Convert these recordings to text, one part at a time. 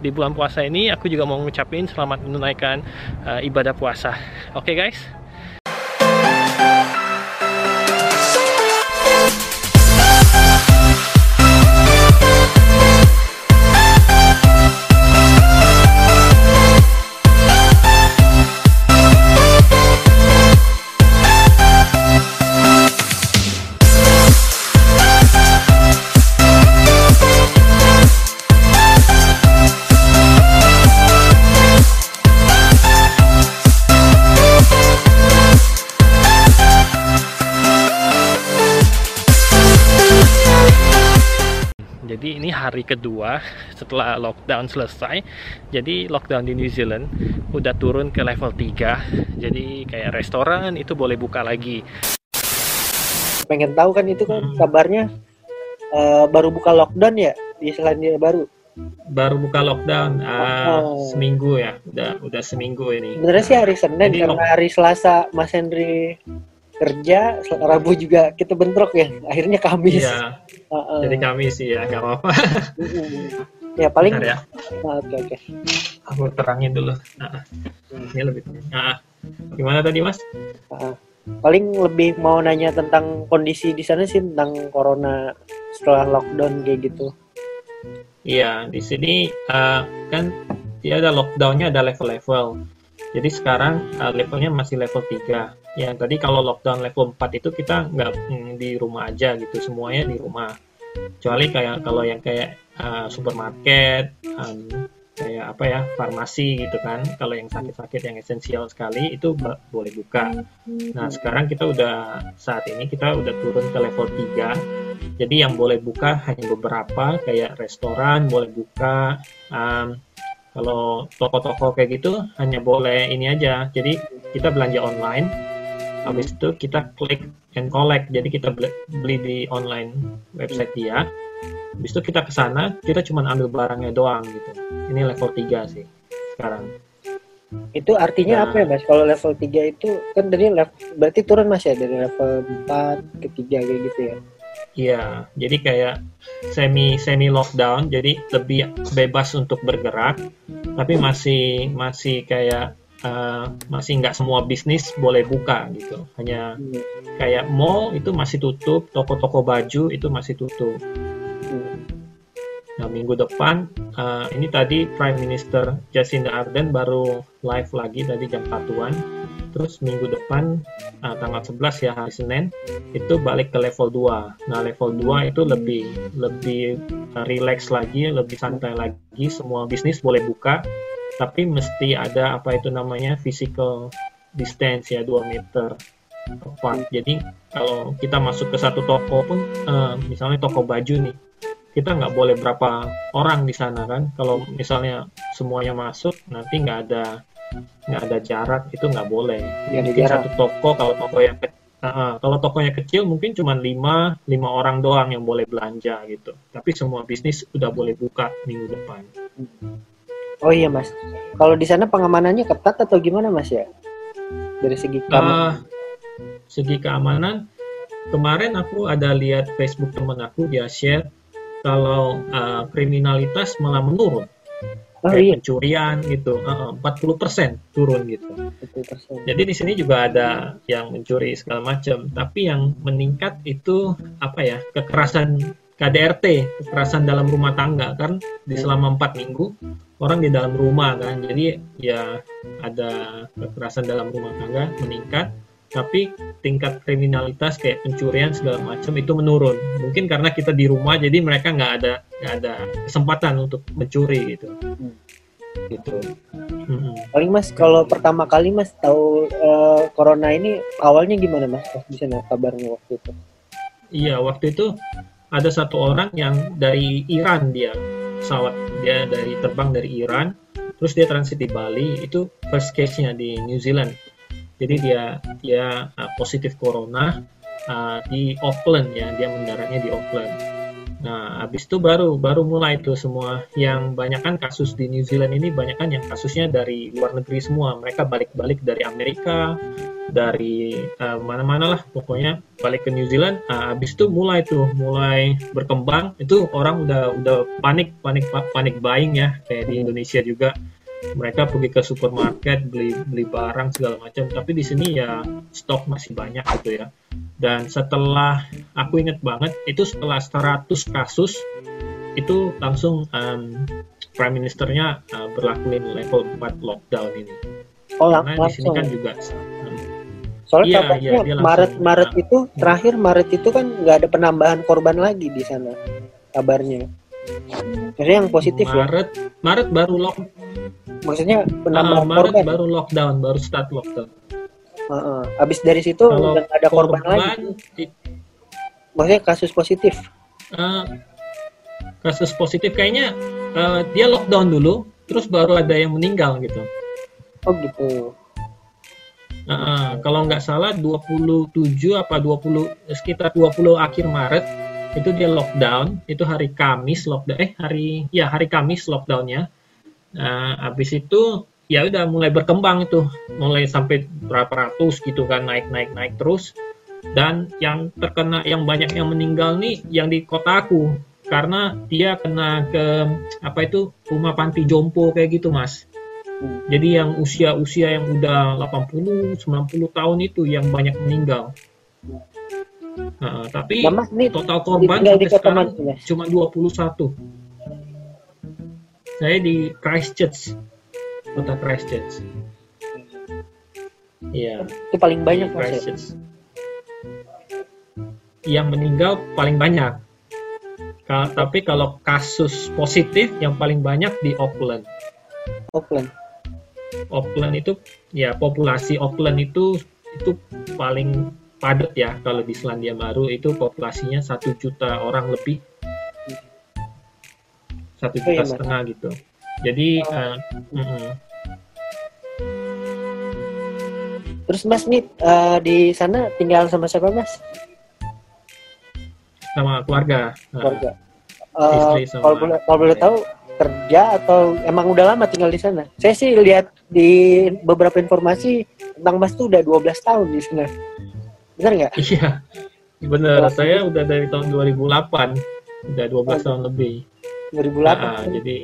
di bulan puasa ini aku juga mau ngucapin selamat menunaikan uh, ibadah puasa. Oke okay, guys? Hari kedua setelah lockdown selesai. Jadi lockdown di New Zealand udah turun ke level 3. Jadi kayak restoran itu boleh buka lagi. Pengen tahu kan itu kan kabarnya uh, baru buka lockdown ya di Selandia Baru. Baru buka lockdown uh, oh. seminggu ya. Udah udah seminggu ini. Sebenarnya sih hari Senin Jadi, karena hari Selasa Mas Henry kerja Rabu juga kita bentrok ya. Akhirnya Kamis. Iya. uh, uh. jadi Kamis sih ya nggak apa-apa. Ya paling ya. Oke oke. Okay, okay. aku terangin dulu. Nah, ini lebih nah, gimana tadi mas? Uh, paling lebih mau nanya tentang kondisi di sana sih tentang corona setelah lockdown kayak gitu. Iya di sini uh, kan dia ada lockdownnya ada level-level jadi sekarang uh, levelnya masih level 3 yang tadi kalau lockdown level 4 itu kita nggak mm, di rumah aja gitu semuanya di rumah. Kecuali kayak kalau yang kayak uh, supermarket um, kayak apa ya farmasi gitu kan. Kalau yang sakit-sakit yang esensial sekali itu boleh buka. Nah sekarang kita udah saat ini kita udah turun ke level 3 jadi yang boleh buka hanya beberapa kayak restoran boleh buka um, kalau toko-toko kayak gitu hanya boleh ini aja. Jadi kita belanja online. Habis itu kita klik and collect. Jadi kita beli di online website dia. Habis itu kita ke sana kita cuma ambil barangnya doang gitu. Ini level 3 sih sekarang. Itu artinya nah, apa ya mas? Kalau level 3 itu kan dari level berarti turun mas ya? Dari level 4 ke 3 kayak gitu ya Iya, jadi kayak semi semi lockdown, jadi lebih bebas untuk bergerak, tapi masih masih kayak uh, masih nggak semua bisnis boleh buka gitu. Hanya kayak mall itu masih tutup, toko-toko baju itu masih tutup. Nah minggu depan uh, ini tadi Prime Minister Jacinda Ardern baru live lagi tadi jam satuan. Terus minggu depan uh, tanggal 11 ya hari Senin itu balik ke level 2. Nah level 2 itu lebih lebih uh, relax lagi, lebih santai lagi. Semua bisnis boleh buka tapi mesti ada apa itu namanya physical distance ya 2 meter apart. Jadi kalau kita masuk ke satu toko pun, uh, misalnya toko baju nih, kita nggak boleh berapa orang di sana kan. Kalau misalnya semuanya masuk, nanti nggak ada nggak ada jarak itu nggak boleh. Ya, Jadi satu toko kalau toko yang kecil Uh, kalau tokonya kecil mungkin cuma lima lima orang doang yang boleh belanja gitu. Tapi semua bisnis udah boleh buka minggu depan. Oh iya mas, kalau di sana pengamanannya ketat atau gimana mas ya? Dari segi keamanan? Uh, segi keamanan, kemarin aku ada lihat Facebook teman aku dia share kalau uh, kriminalitas malah menurun. Oh, kayak iya. pencurian gitu, uh, 40% turun gitu. 40%. Jadi di sini juga ada yang mencuri segala macam, tapi yang meningkat itu apa ya kekerasan KDRT kekerasan dalam rumah tangga kan di selama empat minggu orang di dalam rumah kan jadi ya ada kekerasan dalam rumah tangga meningkat tapi tingkat kriminalitas kayak pencurian segala macam itu menurun. Mungkin karena kita di rumah jadi mereka nggak ada nggak ada kesempatan untuk mencuri gitu. Hmm. gitu. Hmm. paling mas kalau pertama kali mas tahu uh, corona ini awalnya gimana mas? Bisa kabarnya waktu itu? Iya waktu itu ada satu orang yang dari Iran dia pesawat dia dari terbang dari Iran terus dia transit di Bali. Itu first case-nya di New Zealand jadi dia dia uh, positif corona uh, di Auckland ya dia mendaratnya di Auckland. Nah habis itu baru baru mulai itu semua yang banyak kan kasus di New Zealand ini banyak kan yang kasusnya dari luar negeri semua. Mereka balik-balik dari Amerika dari uh, mana-mana lah pokoknya balik ke New Zealand. Uh, habis itu mulai tuh mulai berkembang. Itu orang udah udah panik panik panik buying ya kayak di Indonesia juga mereka pergi ke supermarket beli beli barang segala macam. Tapi di sini ya stok masih banyak gitu ya. Dan setelah aku inget banget itu setelah 100 kasus itu langsung um, prime ministernya uh, berlakuin level 4 lockdown ini. Oh, karena di sini kan juga um, soalnya iya, iya, Maret Maret itu terakhir Maret itu kan nggak ada penambahan korban lagi di sana kabarnya Maksudnya yang positif Maret, ya? Maret baru lock. Maksudnya penambahan uh, Maret korban. baru lockdown, baru start lockdown. Uh, uh. Abis dari situ nggak ada korban, korban lagi. Di... Maksudnya kasus positif. Uh, kasus positif kayaknya uh, dia lockdown dulu, terus baru ada yang meninggal gitu. Oh gitu. Uh, uh, kalau nggak salah 27 apa 20 sekitar 20 akhir Maret itu dia lockdown. Itu hari Kamis lockdown. Eh hari ya hari Kamis lockdownnya. Nah, habis itu ya udah mulai berkembang itu. Mulai sampai berapa ratus gitu kan naik naik naik terus. Dan yang terkena yang banyak yang meninggal nih yang di kotaku karena dia kena ke apa itu rumah panti jompo kayak gitu mas. Jadi yang usia-usia yang udah 80 90 tahun itu yang banyak meninggal Nah, tapi nah, mas, total korban sampai sekarang cuma 21. Saya di Christchurch, kota Christchurch. Iya. Itu paling banyak ya? Christchurch. Yang meninggal paling banyak. Ka tapi kalau kasus positif yang paling banyak di Auckland. Auckland. Auckland itu ya populasi Auckland itu itu paling padat ya kalau di Selandia Baru itu populasinya satu juta orang lebih. Satu oh, juta iya, setengah gitu. Jadi uh, uh -uh. terus Mas nih uh, di sana tinggal sama siapa Mas? Sama keluarga. Keluarga. uh, sama kalau boleh kalau boleh tahu kerja atau emang udah lama tinggal di sana? Saya sih lihat di beberapa informasi tentang Mas tuh udah 12 tahun di sana Benar nggak? Iya, benar. Saya udah dari tahun 2008, udah 12 oh. tahun lebih. 2008. Nah, jadi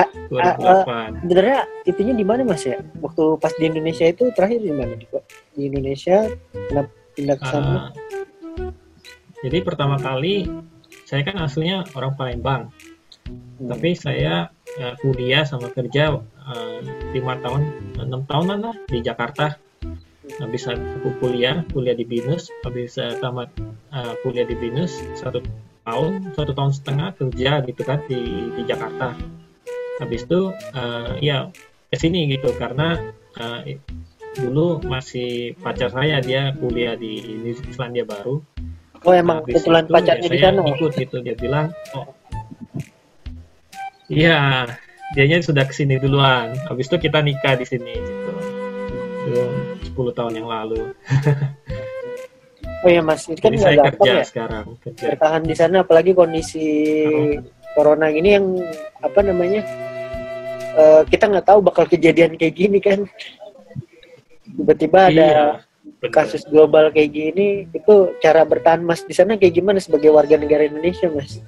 uh, 2008. sebenarnya itunya di mana mas ya? Waktu pas di Indonesia itu terakhir di mana? Di, di Indonesia, kenapa pindah ke sana? Uh, jadi pertama kali saya kan aslinya orang Palembang, hmm. tapi saya uh, kuliah sama kerja lima uh, tahun, enam tahunan lah di Jakarta habis aku kuliah kuliah di binus. Habis uh, tamat uh, kuliah di binus satu tahun satu tahun setengah kerja gitu kan di di Jakarta. Habis itu uh, ya ke sini gitu karena uh, dulu masih pacar saya dia kuliah di New Zealandia baru. Oh emang kebetulan ya pacarnya ya di sana ikut gitu. Dia bilang oh. Iya dianya sudah ke sini duluan. Habis itu kita nikah di sini gitu 10 tahun yang lalu. oh iya mas, ini kan Jadi saya kerja ya? sekarang. Kerja. Bertahan di sana, apalagi kondisi oh. corona ini yang apa namanya? Uh, kita nggak tahu bakal kejadian kayak gini kan. Tiba-tiba ada iya, kasus global kayak gini, itu cara bertahan mas di sana kayak gimana sebagai warga negara Indonesia mas?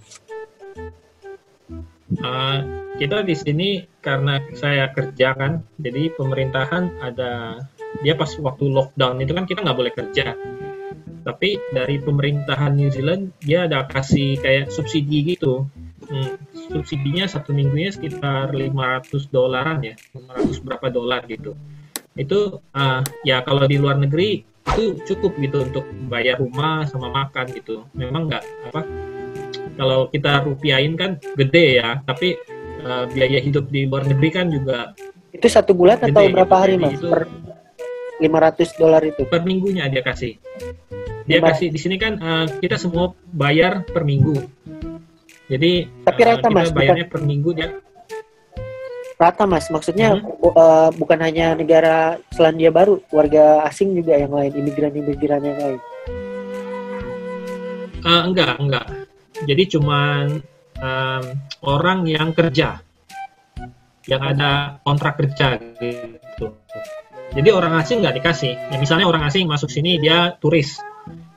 Uh, kita di sini karena saya kerja kan, jadi pemerintahan ada dia pas waktu lockdown itu kan kita nggak boleh kerja. Tapi dari pemerintahan New Zealand dia ada kasih kayak subsidi gitu. Hmm, subsidinya satu minggunya sekitar 500 dolaran ya, 500 berapa dolar gitu. Itu uh, ya kalau di luar negeri itu cukup gitu untuk bayar rumah sama makan gitu. Memang nggak apa kalau kita rupiahin kan gede ya, tapi uh, biaya hidup di luar negeri kan juga itu satu bulan gede, atau berapa gitu. hari mas? Itu, per 500 dolar itu? Per minggunya dia kasih. Dia kasih di sini kan uh, kita semua bayar per minggu. Jadi tapi rata uh, kita mas, bayarnya bukan... per minggu dia rata mas maksudnya hmm. uh, bukan hanya negara Selandia Baru warga asing juga yang lain imigran-imigran yang lain uh, enggak enggak jadi cuman um, orang yang kerja yang ada kontrak kerja gitu Jadi orang asing nggak dikasih. Ya, misalnya orang asing masuk sini dia turis,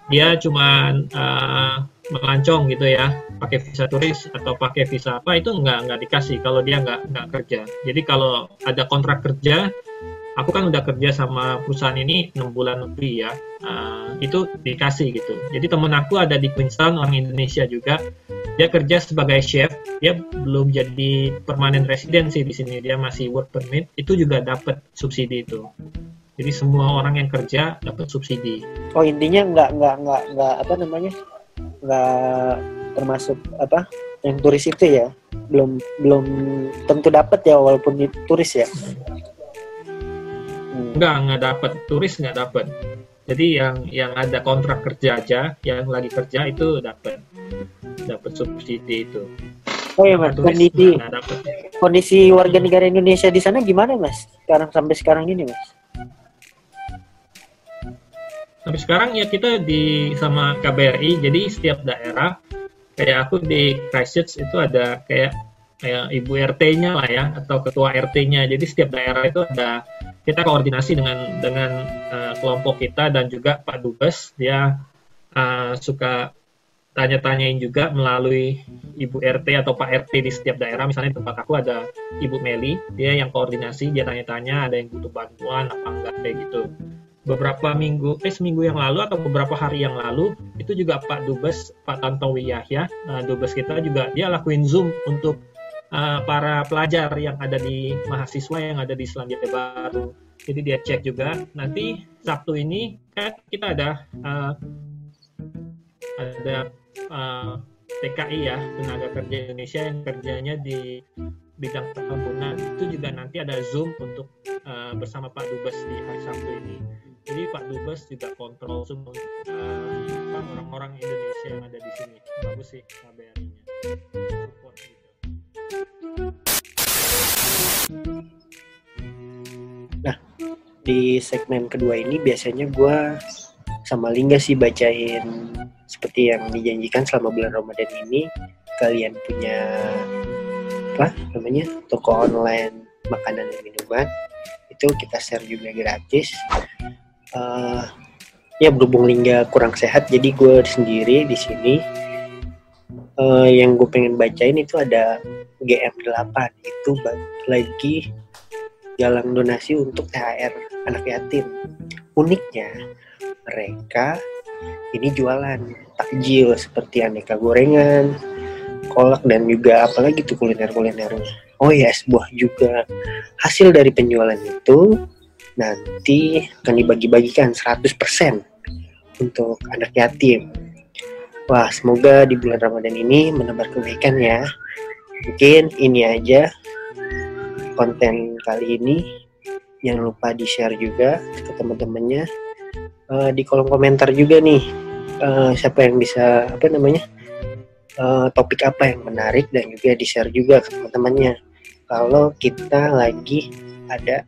dia cuma uh, melancong gitu ya, pakai visa turis atau pakai visa apa itu nggak nggak dikasih kalau dia nggak nggak kerja. Jadi kalau ada kontrak kerja, aku kan udah kerja sama perusahaan ini enam bulan lebih ya, uh, itu dikasih gitu. Jadi temen aku ada di Queenstown orang Indonesia juga, dia kerja sebagai chef. Dia belum jadi permanen residensi di sini. Dia masih work permit. Itu juga dapat subsidi itu. Jadi semua orang yang kerja dapat subsidi. Oh intinya nggak nggak nggak nggak apa namanya? Nggak termasuk apa yang turis itu ya? Belum belum tentu dapat ya walaupun itu turis ya? Hmm. nggak nggak dapat. Turis nggak dapat jadi yang yang ada kontrak kerja aja yang lagi kerja itu dapat dapat subsidi itu. Oh iya mas, kondisi kondisi warga negara Indonesia di sana gimana mas? Sekarang sampai sekarang ini mas? Sampai sekarang ya kita di sama KBRI, jadi setiap daerah kayak aku di Christchurch itu ada kayak kayak ibu RT-nya lah ya atau ketua RT-nya. Jadi setiap daerah itu ada kita koordinasi dengan dengan uh, kelompok kita dan juga Pak Dubes dia uh, suka tanya-tanyain juga melalui Ibu RT atau Pak RT di setiap daerah. Misalnya tempat aku ada Ibu Meli, dia yang koordinasi, dia tanya-tanya ada yang butuh bantuan apa enggak kayak gitu. Beberapa minggu, eh seminggu yang lalu atau beberapa hari yang lalu, itu juga Pak Dubes, Pak Tantowi Yahya, uh, Dubes kita juga dia lakuin Zoom untuk uh, para pelajar yang ada di mahasiswa yang ada di Selandia Baru. Jadi dia cek juga. Nanti Sabtu ini kan kita ada uh, ada uh, TKI ya tenaga kerja Indonesia yang kerjanya di bidang perkebunan itu juga nanti ada zoom untuk uh, bersama Pak Dubes di hari Sabtu ini. Jadi Pak Dubes juga kontrol zoom uh, orang-orang Indonesia yang ada di sini. Bagus sih KBRI-nya. Di segmen kedua ini biasanya gue sama Lingga sih bacain seperti yang dijanjikan selama bulan Ramadan ini. Kalian punya apa namanya toko online makanan dan minuman itu kita share juga gratis. Uh, ya berhubung Lingga kurang sehat jadi gue sendiri di sini uh, yang gue pengen bacain itu ada GM8 itu lagi galang donasi untuk THR anak yatim uniknya mereka ini jualan takjil seperti aneka gorengan, kolak dan juga apalagi tuh kuliner-kulinernya. Oh ya, es buah juga. Hasil dari penjualan itu nanti akan dibagi-bagikan 100% untuk anak yatim. Wah, semoga di bulan Ramadan ini menebar kebaikan ya. Mungkin ini aja konten kali ini. Jangan lupa di-share juga ke teman-temannya. Uh, di kolom komentar juga nih uh, siapa yang bisa apa namanya uh, topik apa yang menarik dan juga di share juga ke teman-temannya kalau kita lagi ada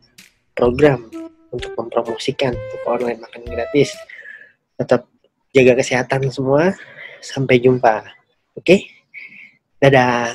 program untuk mempromosikan toko online makan gratis tetap jaga kesehatan semua sampai jumpa oke okay? dadah